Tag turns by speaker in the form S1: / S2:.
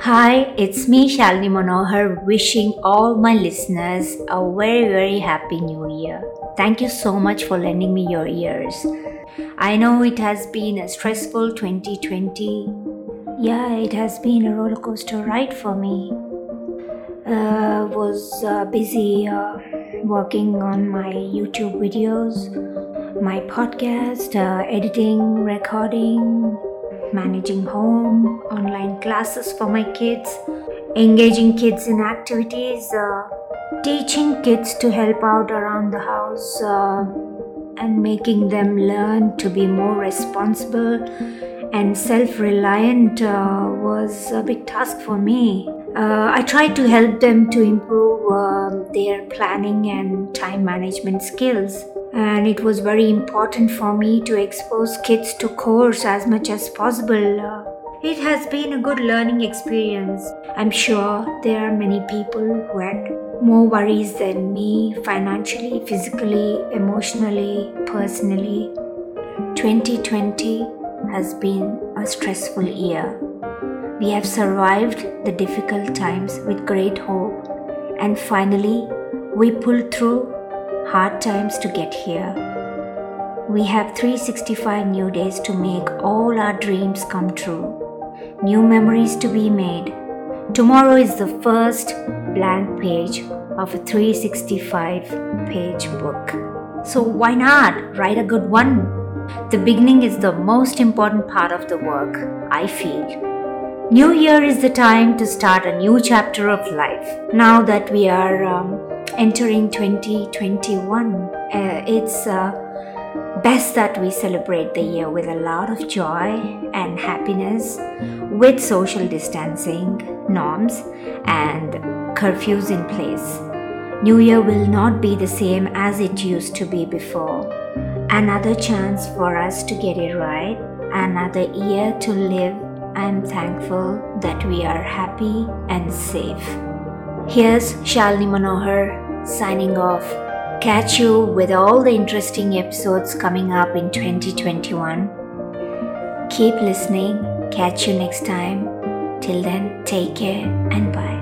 S1: Hi, it's me Shalini Manohar wishing all my listeners a very very happy new year. Thank you so much for lending me your ears. I know it has been a stressful 2020. Yeah, it has been a roller coaster ride for me. Uh, was uh, busy uh, working on my YouTube videos, my podcast, uh, editing, recording, managing home, online classes for my kids, engaging kids in activities, uh, teaching kids to help out around the house, uh, and making them learn to be more responsible and self reliant uh, was a big task for me. Uh, I tried to help them to improve um, their planning and time management skills and it was very important for me to expose kids to course as much as possible. Uh, it has been a good learning experience. I'm sure there are many people who had more worries than me financially, physically, emotionally, personally. 2020 has been a stressful year. We have survived the difficult times with great hope, and finally, we pulled through hard times to get here. We have 365 new days to make all our dreams come true, new memories to be made. Tomorrow is the first blank page of a 365 page book. So why not write a good one? The beginning is the most important part of the work, I feel. New Year is the time to start a new chapter of life. Now that we are um, entering 2021. Uh, it's uh, best that we celebrate the year with a lot of joy and happiness with social distancing norms and curfews in place. New Year will not be the same as it used to be before. Another chance for us to get it right, another year to live. I'm thankful that we are happy and safe. Here's Shalini Manohar signing off. Catch you with all the interesting episodes coming up in 2021. Keep listening. Catch you next time. Till then, take care and bye.